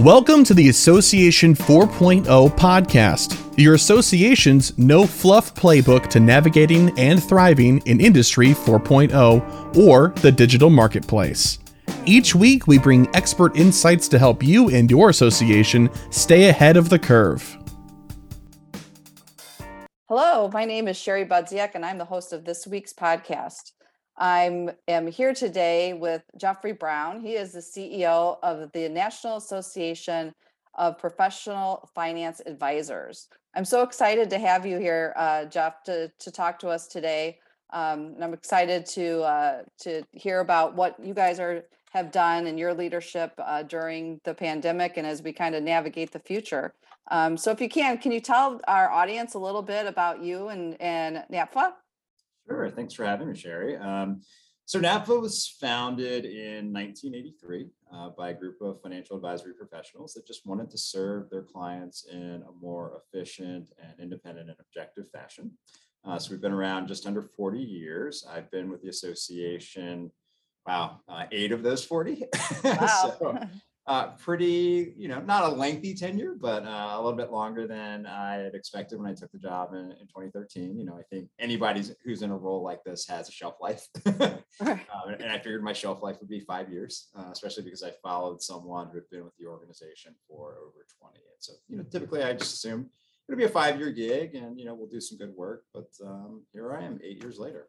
Welcome to the Association 4.0 podcast, your association's no fluff playbook to navigating and thriving in Industry 4.0 or the digital marketplace. Each week, we bring expert insights to help you and your association stay ahead of the curve. Hello, my name is Sherry Budziak, and I'm the host of this week's podcast. I am here today with Geoffrey Brown. He is the CEO of the National Association of Professional Finance Advisors. I'm so excited to have you here, uh, Jeff, to, to talk to us today. Um, and I'm excited to uh, to hear about what you guys are have done and your leadership uh, during the pandemic and as we kind of navigate the future. Um, so, if you can, can you tell our audience a little bit about you and and NAPFA? Sure. Thanks for having me, Sherry. Um, so NAPFA was founded in 1983 uh, by a group of financial advisory professionals that just wanted to serve their clients in a more efficient and independent and objective fashion. Uh, so we've been around just under 40 years. I've been with the association, wow, uh, eight of those 40. Wow. so, uh, pretty, you know, not a lengthy tenure, but uh, a little bit longer than I had expected when I took the job in, in 2013. You know, I think anybody who's in a role like this has a shelf life. Um, and I figured my shelf life would be five years, uh, especially because I followed someone who had been with the organization for over 20. And so, you know, typically I just assume it'll be a five year gig and, you know, we'll do some good work. But um, here I am eight years later.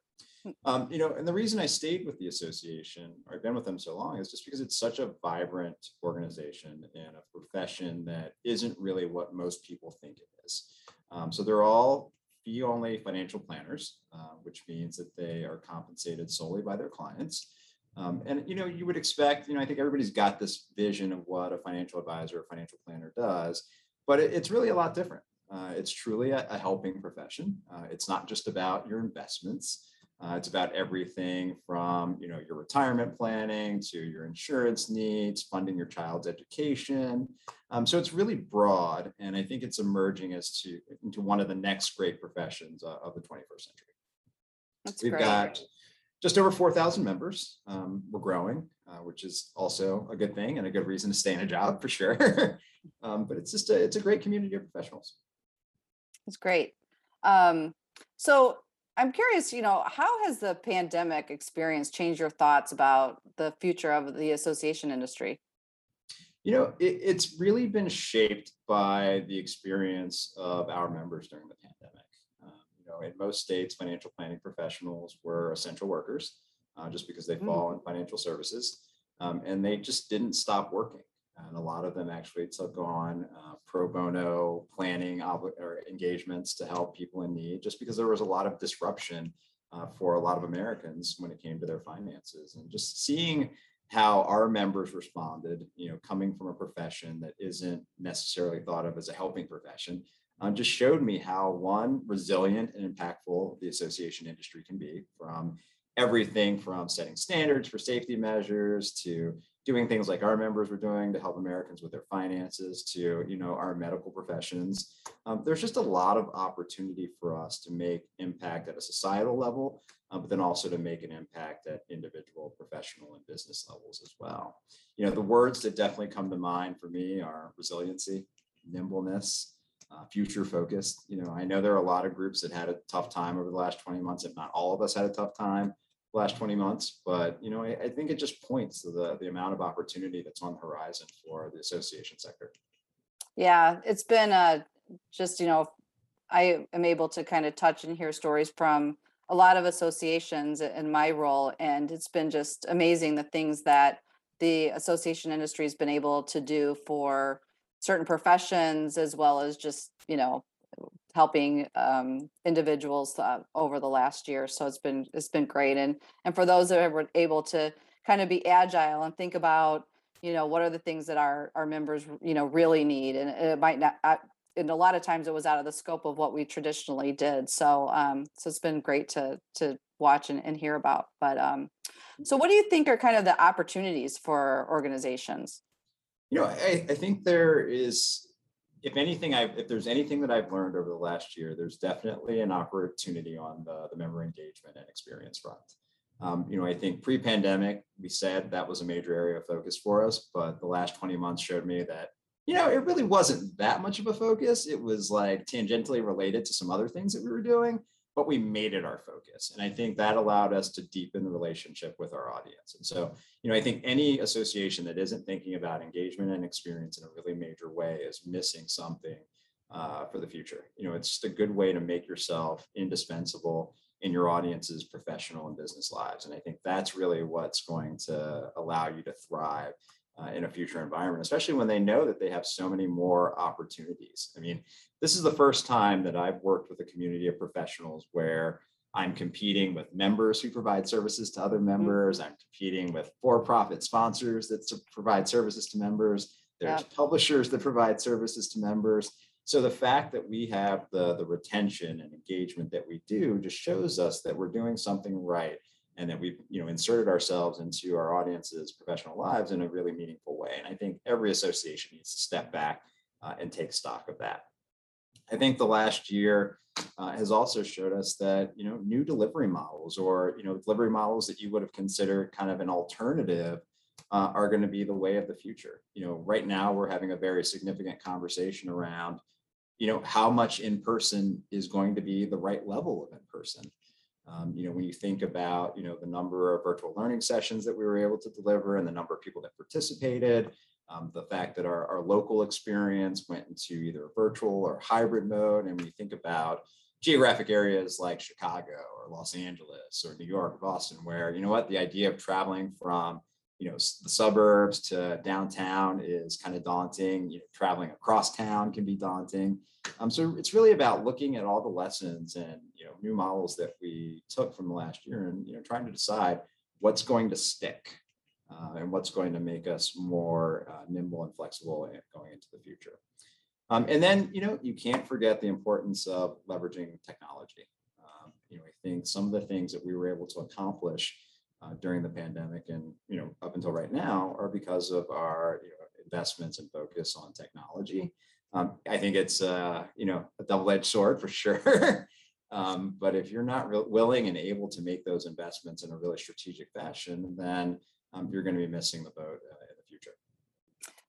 Um, you know, and the reason I stayed with the association or I've been with them so long is just because it's such a vibrant organization and a profession that isn't really what most people think it is. Um, so they're all fee only financial planners, uh, which means that they are compensated solely by their clients. Um, and you know, you would expect, you know, I think everybody's got this vision of what a financial advisor or financial planner does, but it, it's really a lot different. Uh, it's truly a, a helping profession. Uh, it's not just about your investments. Uh, it's about everything from you know your retirement planning to your insurance needs, funding your child's education. Um, so it's really broad, and I think it's emerging as to into one of the next great professions uh, of the 21st century. That's We've great. got just over 4,000 members. Um, we're growing, uh, which is also a good thing and a good reason to stay in a job for sure. um, but it's just a it's a great community of professionals. That's great. Um, so I'm curious, you know, how has the pandemic experience changed your thoughts about the future of the association industry? You know, it, it's really been shaped by the experience of our members during the pandemic. Um, you know, in most states, financial planning professionals were essential workers uh, just because they Mm. fall in financial services, um, and they just didn't stop working. And a lot of them actually took on uh, pro bono planning or engagements to help people in need, just because there was a lot of disruption uh, for a lot of Americans when it came to their finances. And just seeing how our members responded, you know, coming from a profession that isn't necessarily thought of as a helping profession, uh, just showed me how one resilient and impactful the association industry can be from everything from setting standards for safety measures to doing things like our members were doing to help Americans with their finances to you know our medical professions. Um, there's just a lot of opportunity for us to make impact at a societal level, uh, but then also to make an impact at individual, professional, and business levels as well. You know, the words that definitely come to mind for me are resiliency, nimbleness, uh, future focused. You know, I know there are a lot of groups that had a tough time over the last 20 months, if not all of us had a tough time last 20 months. But, you know, I, I think it just points to the, the amount of opportunity that's on the horizon for the association sector. Yeah, it's been a just, you know, I am able to kind of touch and hear stories from a lot of associations in my role. And it's been just amazing the things that the association industry has been able to do for certain professions as well as just, you know, helping um, individuals uh, over the last year. So it's been it's been great. And and for those that were able to kind of be agile and think about, you know, what are the things that our our members, you know, really need, and it might not. uh, and a lot of times it was out of the scope of what we traditionally did. So um, so it's been great to to watch and, and hear about. But um, so what do you think are kind of the opportunities for organizations? You know, I, I think there is, if anything, I if there's anything that I've learned over the last year, there's definitely an opportunity on the, the member engagement and experience front. Um, you know, I think pre-pandemic, we said that was a major area of focus for us, but the last 20 months showed me that you know, it really wasn't that much of a focus. It was like tangentially related to some other things that we were doing, but we made it our focus. And I think that allowed us to deepen the relationship with our audience. And so, you know, I think any association that isn't thinking about engagement and experience in a really major way is missing something uh, for the future. You know, it's just a good way to make yourself indispensable in your audience's professional and business lives. And I think that's really what's going to allow you to thrive uh, in a future environment, especially when they know that they have so many more opportunities. I mean, this is the first time that I've worked with a community of professionals where I'm competing with members who provide services to other members. I'm competing with for-profit sponsors that provide services to members. There's publishers that provide services to members. So the fact that we have the, the retention and engagement that we do just shows us that we're doing something right and that we've you know inserted ourselves into our audience's professional lives in a really meaningful way. And I think every association needs to step back uh, and take stock of that. I think the last year uh, has also showed us that you know new delivery models or you know delivery models that you would have considered kind of an alternative uh, are going to be the way of the future. You know, right now we're having a very significant conversation around you know how much in person is going to be the right level of in person. Um, you know, when you think about, you know, the number of virtual learning sessions that we were able to deliver and the number of people that participated, um, the fact that our, our local experience went into either virtual or hybrid mode. And when you think about geographic areas like Chicago or Los Angeles or New York, or Boston, where, you know what, the idea of traveling from, you know, the suburbs to downtown is kind of daunting. You know, traveling across town can be daunting. Um, so it's really about looking at all the lessons and you know new models that we took from the last year, and you know trying to decide what's going to stick uh, and what's going to make us more uh, nimble and flexible going into the future. Um, and then you know you can't forget the importance of leveraging technology. Um, you know I think some of the things that we were able to accomplish uh, during the pandemic and you know up until right now are because of our you know, investments and focus on technology. Um, I think it's uh, you know a double-edged sword for sure. um, but if you're not re- willing and able to make those investments in a really strategic fashion, then um, you're going to be missing the boat uh, in the future.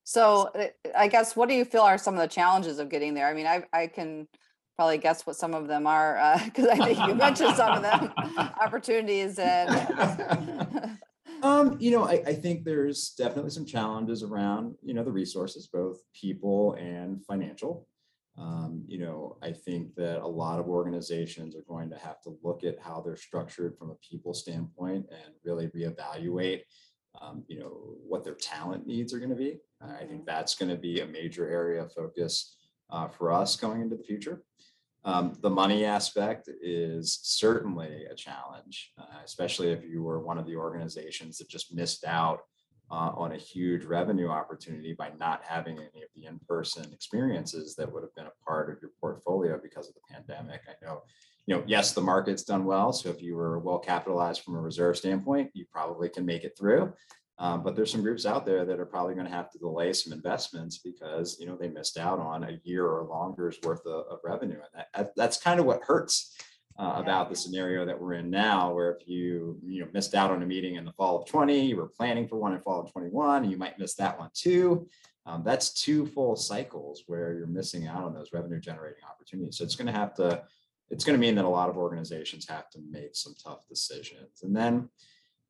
So uh, I guess what do you feel are some of the challenges of getting there? I mean, I I can probably guess what some of them are because uh, I think you mentioned some of them opportunities and Um, you know, I, I, think there's definitely some challenges around, you know, the resources, both people and financial. Um, you know, I think that a lot of organizations are going to have to look at how they're structured from a people standpoint and really reevaluate, um, you know, what their talent needs are going to be. I think mm-hmm. that's going to be a major area of focus uh, for us going into the future. Um, the money aspect is certainly a challenge, uh, especially if you were one of the organizations that just missed out uh, on a huge revenue opportunity by not having any of the in-person experiences that would have been a part of your portfolio because of the pandemic. I know, you know, yes, the market's done well. So if you were well capitalized from a reserve standpoint, you probably can make it through. Um, but there's some groups out there that are probably going to have to delay some investments because you know they missed out on a year or longer's worth of, of revenue, and that, that's kind of what hurts uh, about the scenario that we're in now. Where if you you know missed out on a meeting in the fall of 20, you were planning for one in fall of 21, and you might miss that one too. Um, that's two full cycles where you're missing out on those revenue generating opportunities. So it's going to have to it's going to mean that a lot of organizations have to make some tough decisions, and then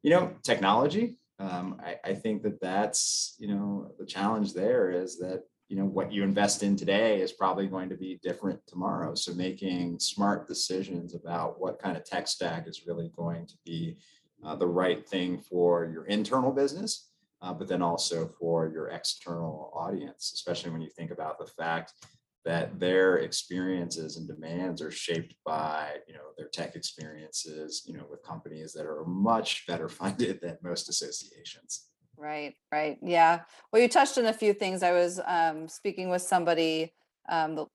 you know technology um, I, I think that that's you know the challenge there is that you know what you invest in today is probably going to be different tomorrow. So making smart decisions about what kind of tech stack is really going to be uh, the right thing for your internal business uh, but then also for your external audience especially when you think about the fact that their experiences and demands are shaped by you know their tech experiences you know with companies that are much better funded than most associations. Right right yeah. Well you touched on a few things. I was um, speaking with somebody um, the,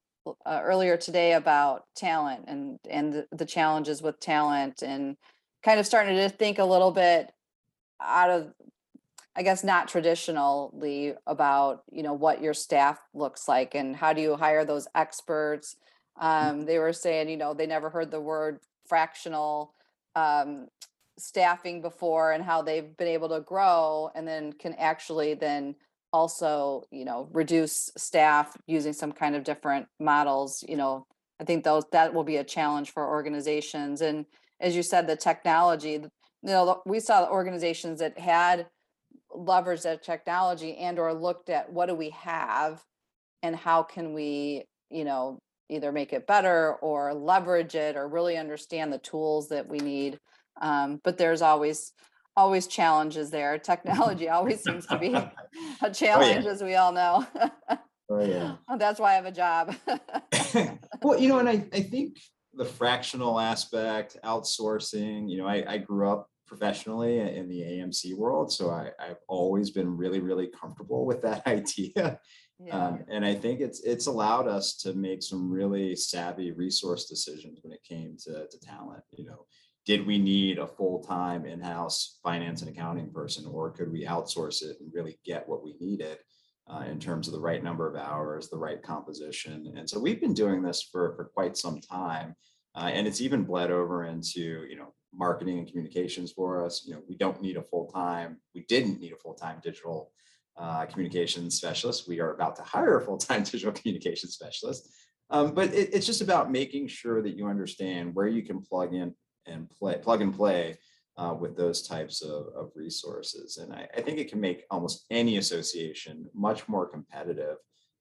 uh, earlier today about talent and and the, the challenges with talent and kind of starting to think a little bit out of I guess not traditionally about you know what your staff looks like and how do you hire those experts. Mm-hmm. Um, they were saying you know they never heard the word fractional um, staffing before and how they've been able to grow and then can actually then also, you know, reduce staff using some kind of different models, you know, I think those, that will be a challenge for organizations. And as you said, the technology, you know, we saw the organizations that had leveraged that technology and or looked at what do we have and how can we, you know, either make it better or leverage it or really understand the tools that we need. Um, but there's always always challenges there. Technology always seems to be a challenge, as we all know. Oh, yeah. That's why I have a job. well, you know, and I, I think the fractional aspect, outsourcing, you know, I, I grew up professionally in the AMC world. So I, I've always been really, really comfortable with that idea. Yeah. Um, and I think it's it's allowed us to make some really savvy resource decisions when it came to, to talent. You know, did we need a full-time in-house finance and accounting person, or could we outsource it and really get what we needed uh, in terms of the right number of hours, the right composition? And so we've been doing this for for quite some time, uh, and it's even bled over into you know marketing and communications for us. You know, we don't need a full-time. We didn't need a full-time digital uh, communications specialist. We are about to hire a full-time digital communications specialist. Um, but it, it's just about making sure that you understand where you can plug in and play, plug and play uh, with those types of, of resources. And I, I, think it can make almost any association much more competitive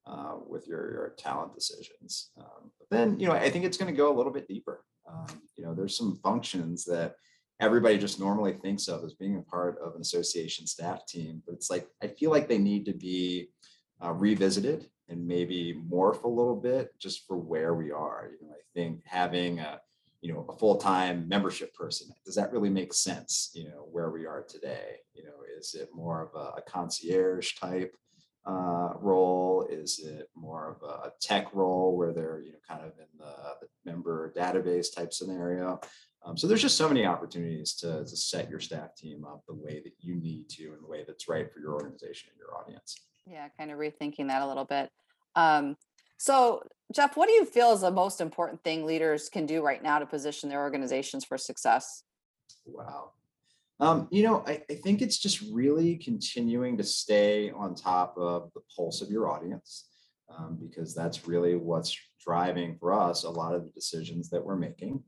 uh, with your, your talent decisions. Um, but then, you know, I think it's going to go a little bit deeper. Um, you know, there's some functions that everybody just normally thinks of as being a part of an association staff team. But it's like, I feel like they need to be uh, revisited and maybe morph a little bit just for where we are. You know, I think having a, you know, a full-time membership person, does that really make sense? You know, where we are today, you know, is it more of a, a concierge type uh, role? Is it more of a tech role where they're, you know, kind of in the, the member database type scenario? Um, so there's just so many opportunities to, to set your staff team up the way that you need to and the way that's right for your organization and your audience. Yeah, kind of rethinking that a little bit. Um, so, Jeff, what do you feel is the most important thing leaders can do right now to position their organizations for success? Wow. Um, you know, I, I, think it's just really continuing to stay on top of the pulse of your audience um, because that's really what's driving for us a lot of the decisions that we're making.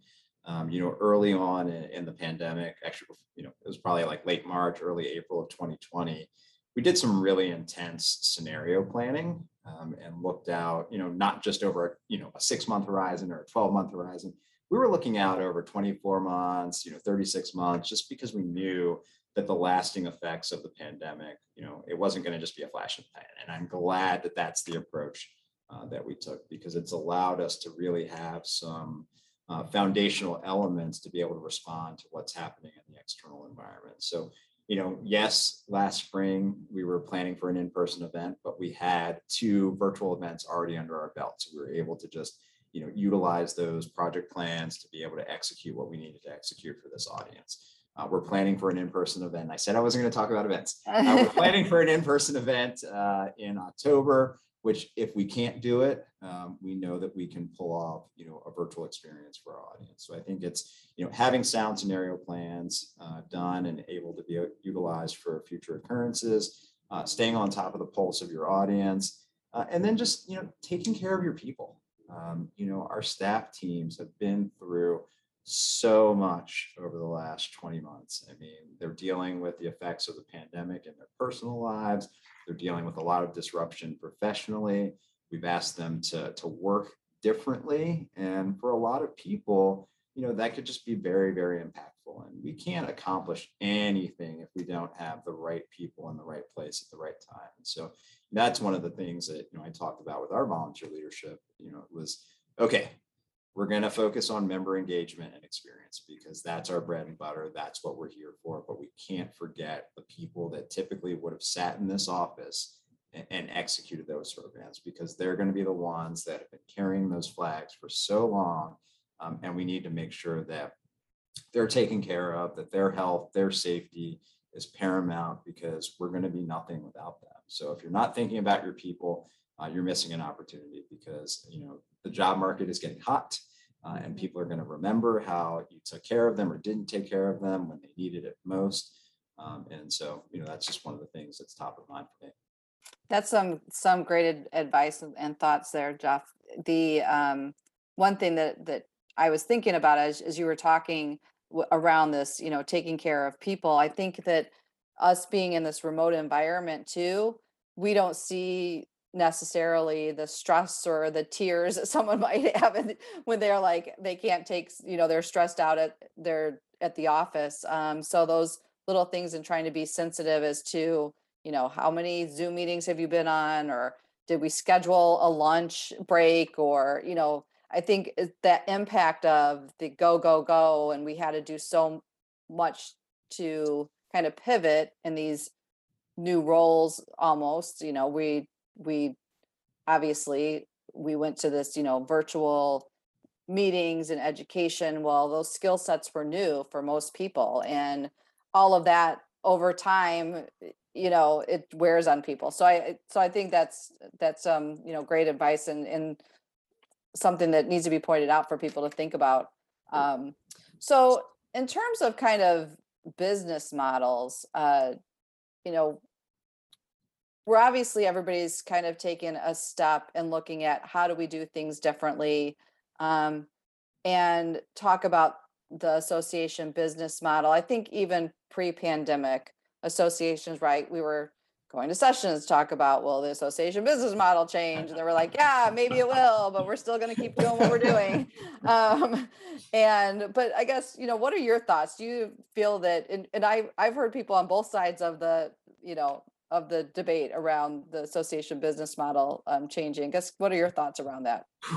Um, you know, early on in, in, the pandemic, actually, you know, it was probably like late March, early April of 2020. We did some really intense scenario planning um, and looked out, you know, not just over, you know, a six month horizon or a 12 month horizon. We were looking out over 24 months, you know, 36 months, just because we knew that the lasting effects of the pandemic, you know, it wasn't going to just be a flash in the pan. And I'm glad that that's the approach uh, that we took because it's allowed us to really have some uh, foundational elements to be able to respond to what's happening in the external environment. So, you know, yes, last spring we were planning for an in-person event, but we had two virtual events already under our belt. So we were able to just, you know, utilize those project plans to be able to execute what we needed to execute for this audience. Uh, we're planning for an in-person event. I said I wasn't going to talk about events. Uh, we're planning for an in-person event uh, in October which if we can't do it, um, we know that we can pull off, you know, a virtual experience for our audience. So I think it's, you know, having sound scenario plans uh, done and able to be utilized for future occurrences, uh, staying on top of the pulse of your audience, uh, and then just, you know, taking care of your people. Um, you know, our staff teams have been through so much over the last 20 months. I mean, they're dealing with the effects of the pandemic in their personal lives. They're dealing with a lot of disruption professionally. We've asked them to, to work differently. And for a lot of people, you know, that could just be very, very impactful. And we can't accomplish anything if we don't have the right people in the right place at the right time. And so that's one of the things that, you know, I talked about with our volunteer leadership, you know, it was okay, we're going to focus on member engagement and experience because that's our bread and butter. That's what we're here for. But we can't forget the people that typically would have sat in this office and, and executed those programs because they're going to be the ones that have been carrying those flags for so long. Um, and we need to make sure that they're taken care of, that their health, their safety is paramount because we're going to be nothing without them. So if you're not thinking about your people, uh, you're missing an opportunity because you know the job market is getting hot uh, and people are going to remember how you took care of them or didn't take care of them when they needed it most. Um, and so, you know, that's just one of the things that's top of mind for me. That's some some great advice and- thoughts there, Jeff. The um, one thing that that I was thinking about as as you were talking w- around this, you know, taking care of people. I think that us being in this remote environment too, we don't see necessarily the stress or the tears that someone might have when they're like they can't take, you know, they're stressed out at their at the office. Um, so those little things and trying to be sensitive as to you know how many zoom meetings have you been on or did we schedule a lunch break or you know i think that impact of the go go go and we had to do so much to kind of pivot in these new roles almost you know we we obviously we went to this you know virtual meetings and education. Well those skill sets were new for most people and all of that over time you know it wears on people. So i so i think that's that's um you know great advice and and something that needs to be pointed out for people to think about um so in terms of kind of business models uh you know we're obviously everybody's kind of taking a step and looking at how do we do things differently um and talk about the association business model i think even pre-pandemic associations, right? We were going to sessions to talk about, well, the association business model change. And they were like, yeah, maybe it will, but we're still going to keep doing what we're doing. Um, and, but I guess, you know, what are your thoughts? Do you feel that, and, and I, I've heard people on both sides of the, you know, of the debate around the association business model um, changing. I guess what are your thoughts around that?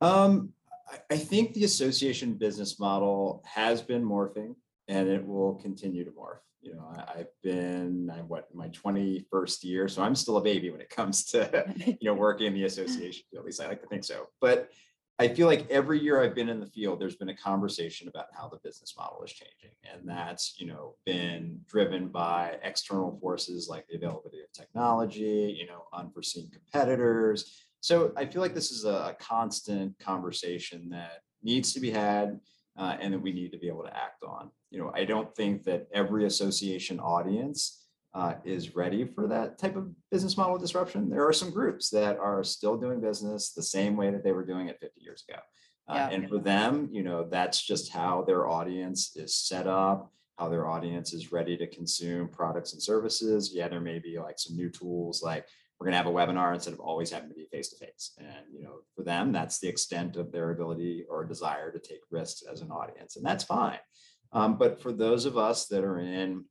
Um, I, I think the association business model has been morphing and it will continue to morph. You know, I, I've been, I'm what, my 21st year, so I'm still a baby when it comes to, you know, working in the association. At least I like to think so. But I feel like every year I've been in the field, there's been a conversation about how the business model is changing. And that's, you know, been driven by external forces like the availability of technology, you know, unforeseen competitors. So I feel like this is a constant conversation that needs to be had uh, and that we need to be able to act on. You know, I don't think that every association audience uh, is ready for that type of business model disruption. There are some groups that are still doing business the same way that they were doing it 50 years ago. Uh, Yeah. and for them, you know, that's just how their audience is set up, how their audience is ready to consume products and services. Yeah, there may be like some new tools like we're going to have a webinar instead of always having to be face to face. And you know, for them, that's the extent of their ability or desire to take risks as an audience, and that's fine. Um, but for those of us that are in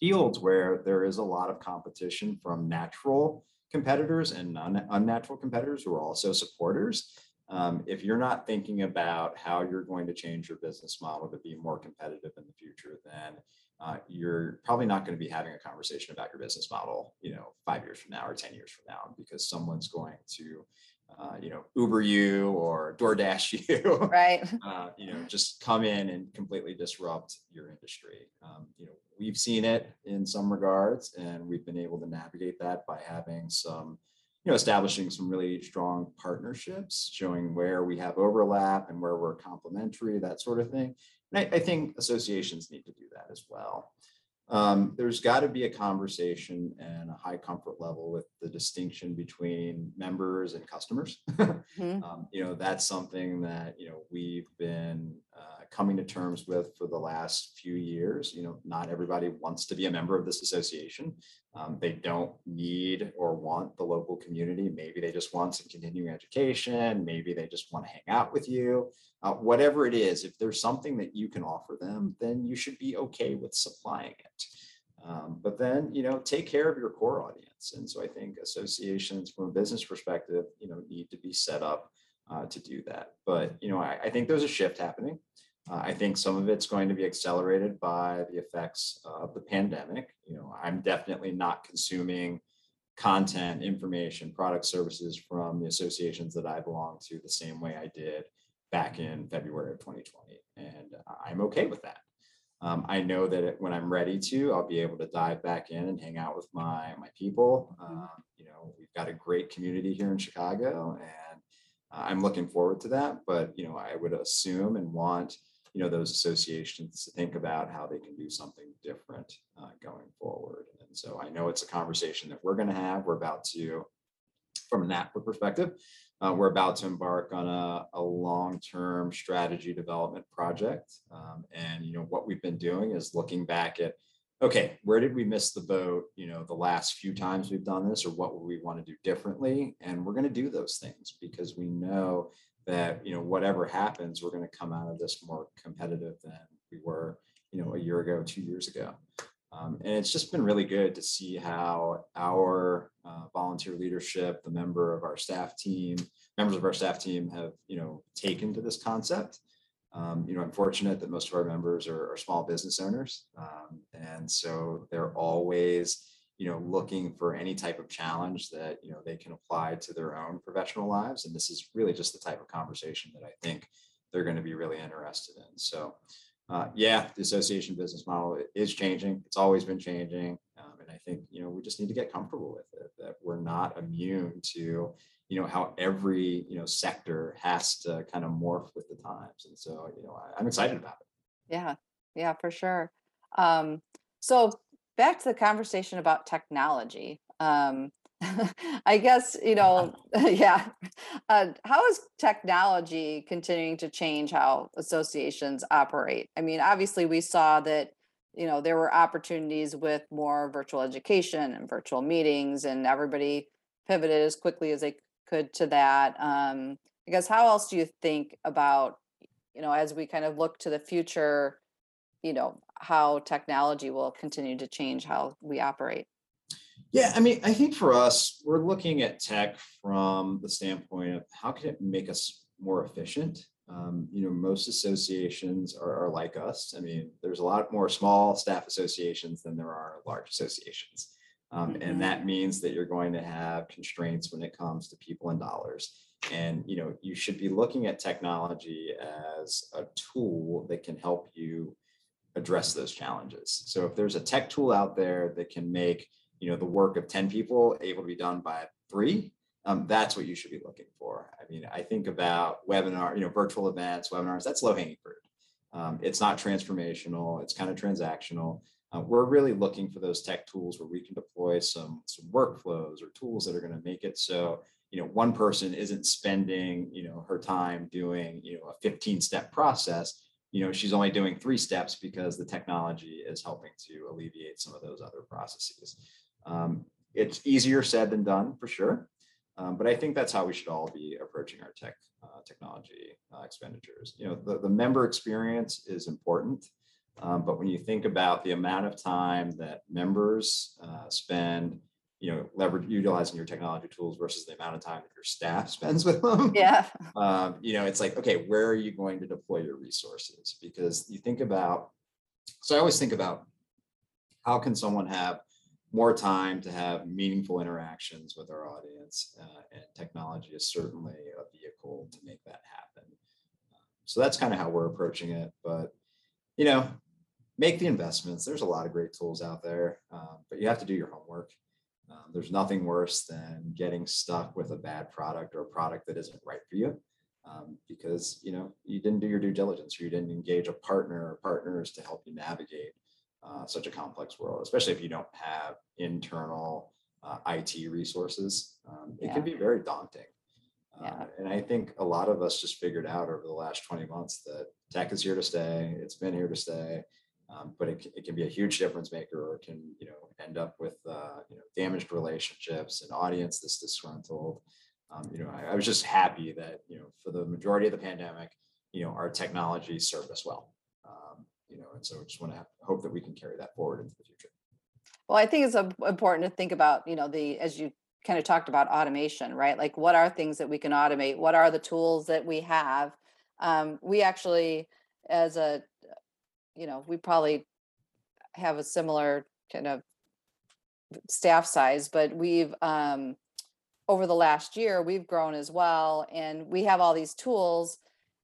fields where there is a lot of competition from natural competitors and unnatural competitors who are also supporters, um, if you're not thinking about how you're going to change your business model to be more competitive in the future, then uh, you're probably not going to be having a conversation about your business model, you know, five years from now or 10 years from now, because someone's going to, uh, you know, Uber you or DoorDash you, Right. uh, you know, just come in and completely disrupt your industry. Um, you know, we've seen it in some regards, and we've been able to navigate that by having some, you know, establishing some really strong partnerships, showing where we have overlap and where we're complementary, that sort of thing. And I, I think associations need to do that as well. Um, there's got to be a conversation and a high comfort level with the distinction between members and customers. Mhm. Um, you know, that's something that, you know, we've been uh, coming to terms with for the last few years. You know, not everybody wants to be a member of this association. Um, they don't need or want the local community. Maybe they just want some continuing education. Maybe they just want to hang out with you. Uh, whatever it is, if there's something that you can offer them, then you should be okay with supplying it. Um, but then, you know, take care of your core audience. And so I think associations from a business perspective, you know, need to be set up uh, to do that. But, you know, I, I think there's a shift happening. Uh, I think some of it's going to be accelerated by the effects of the pandemic. You know, I'm definitely not consuming content, information, product services from the associations that I belong to the same way I did back in February of 2020. And I'm okay with that. Um, I know that it- when I'm ready to, I'll be able to dive back in and hang out with my my people. Um, you know, we've got a great community here in Chicago, and I'm looking forward to that. But you know, I would assume and want you know those associations to think about how they can do something different uh, going forward. And so I know it's a conversation that we're going to have. We're about to, from a NAPFA perspective, uh, we're about to embark on a, a long-term strategy development project. Um, and you know what we've been doing is looking back at, okay, where did we miss the boat? You know, the last few times we've done this, or what would we want to do differently? And we're going to do those things because we know that you know whatever happens, we're going to come out of this more competitive than we were, you know, a year ago, two years ago. Um, and it's just been really good to see how our uh, volunteer leadership, the member of our staff team, members of our staff team have, you know, taken to this concept. Um, you know, I'm fortunate that most of our members are, are small business owners. Um, and so they're always, you know, looking for any type of challenge that, you know, they can apply to their own professional lives. And this is really just the type of conversation that I think they're going to be really interested in. So, uh, yeah, the association business model is changing. It's always been changing. Um, and I think, you know, we just need to get comfortable with it, that we're not immune to, you know, how every, you know, sector has to kind of morph with the times. And so, you know, I, I'm excited about it. Yeah, yeah, for sure. Um, so back to the conversation about technology. Um, I guess, you know, yeah. Uh, how is technology continuing to change how associations operate? I mean, obviously, we saw that, you know, there were opportunities with more virtual education and virtual meetings, and everybody pivoted as quickly as they could to that. Um, I guess, how else do you think about, you know, as we kind of look to the future, you know, how technology will continue to change how we operate? Yeah, I mean, I think for us, we're looking at tech from the standpoint of how can it make us more efficient? Um, you know, most associations are, are, like us. I mean, there's a lot more small staff associations than there are large associations. Um, mm-hmm. And that means that you're going to have constraints when it comes to people and dollars. And, you know, you should be looking at technology as a tool that can help you address those challenges. So if there's a tech tool out there that can make you know the work of 10 people able to be done by three um, that's what you should be looking for. I mean i think about webinar you know virtual events webinars that's low hanging fruit. Um, it's not transformational it's kind of transactional. Uh, we're really looking for those tech tools where we can deploy some some workflows or tools that are going to make it so you know one person isn't spending you know her time doing you know a 15 step process you know she's only doing three steps because the technology is helping to alleviate some of those other processes um, it's easier said than done for sure. Um, but I think that's how we should all be approaching our tech uh, technology uh, expenditures. You know, the, the member experience is important, um, but when you think about the amount of time that members uh, spend, you know, leverage utilizing your technology tools versus the amount of time that your staff spends with them. Yeah. Um, you know, it's like, okay, where are you going to deploy your resources? Because you think about, so I always think about how can someone have more time to have meaningful interactions with our audience. Uh, and technology is certainly a vehicle to make that happen. so that's kind of how we're approaching it. But, you know, make the investments. There's a lot of great tools out there, um, but you have to do your homework. Um, there's nothing worse than getting stuck with a bad product or a product that isn't right for you. Um, because you know you didn't do your due diligence or you didn't engage a partner or partners to help you navigate uh, such a complex world, especially if you don't have internal uh, IT resources. Um, it yeah. can be very daunting. Uh, and I think a lot of us just figured out over the last 20 months that tech is here to stay. It's been here to stay. Um, but it, it can be a huge difference maker or it can you know end up with uh, you know damaged relationships and audience that's disgruntled um, you know I, I, was just happy that you know for the majority of the pandemic you know our technology served us well you know, and so I just want to hope that we can carry that forward into the future. Well, I think it's important to think about, you know, the as you kind of talked about automation, right? Like, what are things that we can automate? What are the tools that we have? Um, we actually, as a, you know, we probably have a similar kind of staff size, but we've um, over the last year we've grown as well, and we have all these tools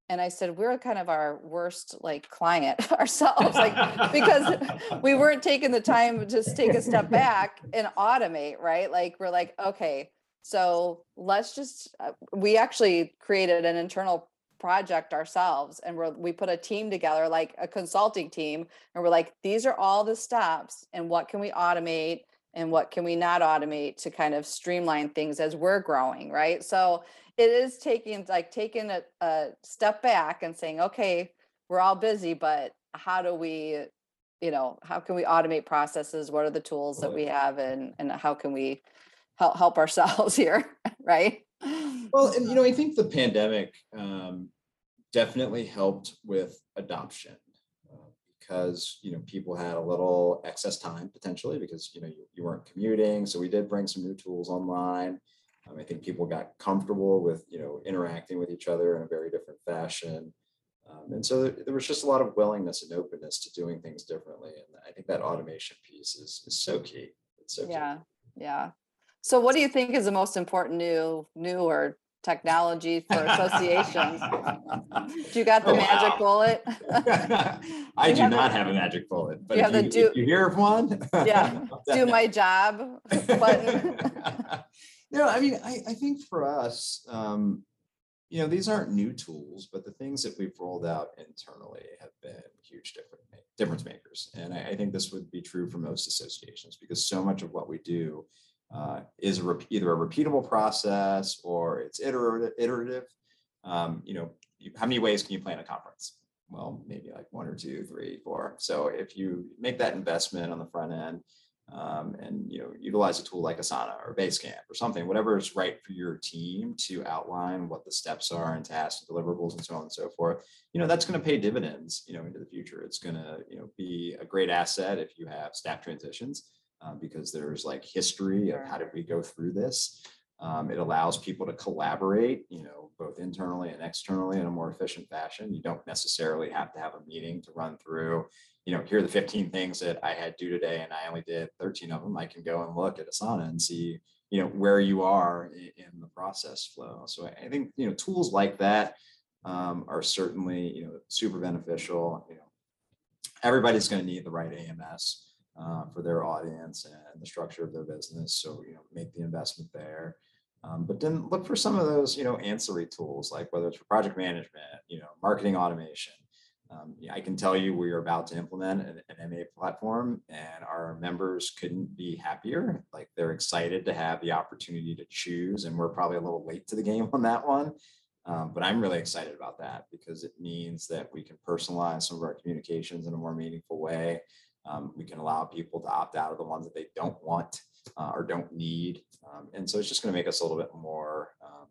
and I said, we're kind of our worst like client ourselves, like because we weren't taking the time to just take a step back and automate, right? Like we're like, okay, so let's just uh, we actually created an internal project ourselves and we're we put a team together like a consulting team and we're like these are all the steps and what can we automate and what can we not automate to kind of streamline things as we're growing, right? So it is taking like taking a, a step back and saying, okay, we're all busy, but how do we, you know, how can we automate processes? What are the tools that we have and and how can we help help ourselves here, right? Well, and you know, I think the pandemic um, definitely helped with adoption uh, because you know people had a little excess time potentially because you know you, you weren't commuting. So we did bring some new tools online. Um, I think people got comfortable with you know interacting with each other in a very different fashion. Um, and so there, there was just a lot of willingness and openness to doing things differently. And I think that automation piece is, is so key. It's so yeah, key. yeah. So what do you think is the most important new new or technology for associations? do you got the Oh, magic wow. bullet? I You do not the- have a magic bullet, but you if have you, the do- you hear of one, Yeah, do my job button. no, I mean, I, I think for us, um, you know, these aren't new tools, but the things that we've rolled out internally have been huge different difference makers. And I, I think this would be true for most associations because so much of what we do uh, is a rep- either a repeatable process or it's iterative. iterative. Um, you know, you, how many ways can you plan a conference? Well, maybe like one or two, three, four. So if you make that investment on the front end, um, and you know utilize a tool like Asana or Basecamp or something, whatever is right for your team to outline what the steps are and tasks and deliverables and so on and so forth. You know that's going to pay dividends. You know into the future. It's going to you know be a great asset if you have staff transitions um, because there's like history of how did we go through this. Um, it allows people to collaborate, you know, both internally and externally in a more efficient fashion. You don't necessarily have to have a meeting to run through you know, here are the 15 things that I had due today and I only did 13 of them. I can go and look at Asana and see, you know, where you are i- in the process flow. So I I think, you know, tools like that um, are certainly, you know, super beneficial. You know, everybody's going to need the right AMS uh, for their audience and the structure of their business. So, you know, make the investment there. Um, but then look for some of those, you know, ancillary tools, like whether it's for project management, you know, marketing automation, um, I can tell you we are about to implement an, an MA platform and our members couldn't be happier. Like they're excited to have the opportunity to choose and we're probably a little late to the game on that one. Um, but I'm really excited about that because it means that we can personalize some of our communications in a more meaningful way. Um, we can allow people to opt out of the ones that they don't want uh, or don't need. Um, and so it's just going to make us a little bit more um,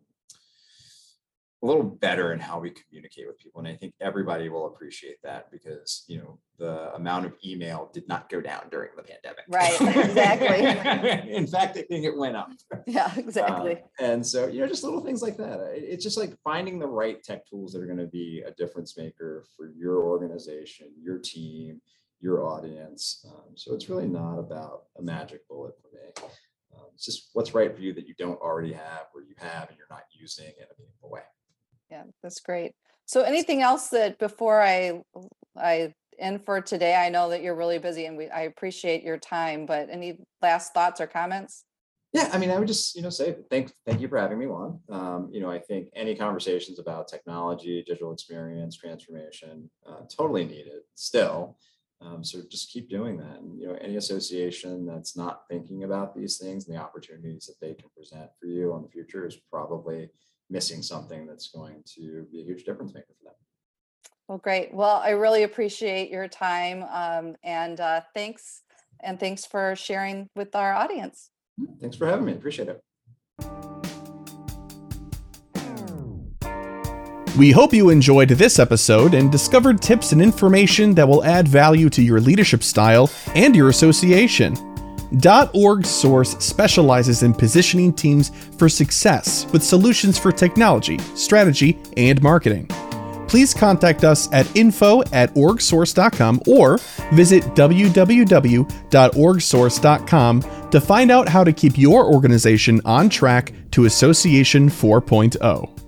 a little better in how we communicate with people. And I think everybody will appreciate that because, you know, the amount of email did not go down during the pandemic. Right, exactly. in fact, I think it went up. Yeah, Uh, exactly. and so, you know, just little things like that. It's just like finding the right tech tools that are going to be a difference maker for your organization, your team, your audience. Um, so it's really not about a magic bullet for me. Um, it's just what's right for you that you don't already have or you have and you're not using in a meaningful way. Yeah, that's great. So anything else that before I I end for today, I know that you're really busy and we I appreciate your time, but any last thoughts or comments? Yeah, I mean, I would just, you know, say thank thank you for having me on. Um, you know, I think any conversations about technology, digital experience, transformation, uh, totally needed still. Um, so just keep doing that. And you know, any association that's not thinking about these things and the opportunities that they can present for you on the future is probably missing something that's going to be a huge difference maker for them. Well, great. Well, I really appreciate your time um, and uh, thanks and thanks for sharing with our audience. Thanks for having me. Appreciate it. We hope you enjoyed this episode and discovered tips and information that will add value to your leadership style and your association. OrgSource specializes in positioning teams for success with solutions for technology, strategy, and marketing. Please contact us at info at orgsource.com or visit www.orgsource.com to find out how to keep your organization on track to Association 4.0.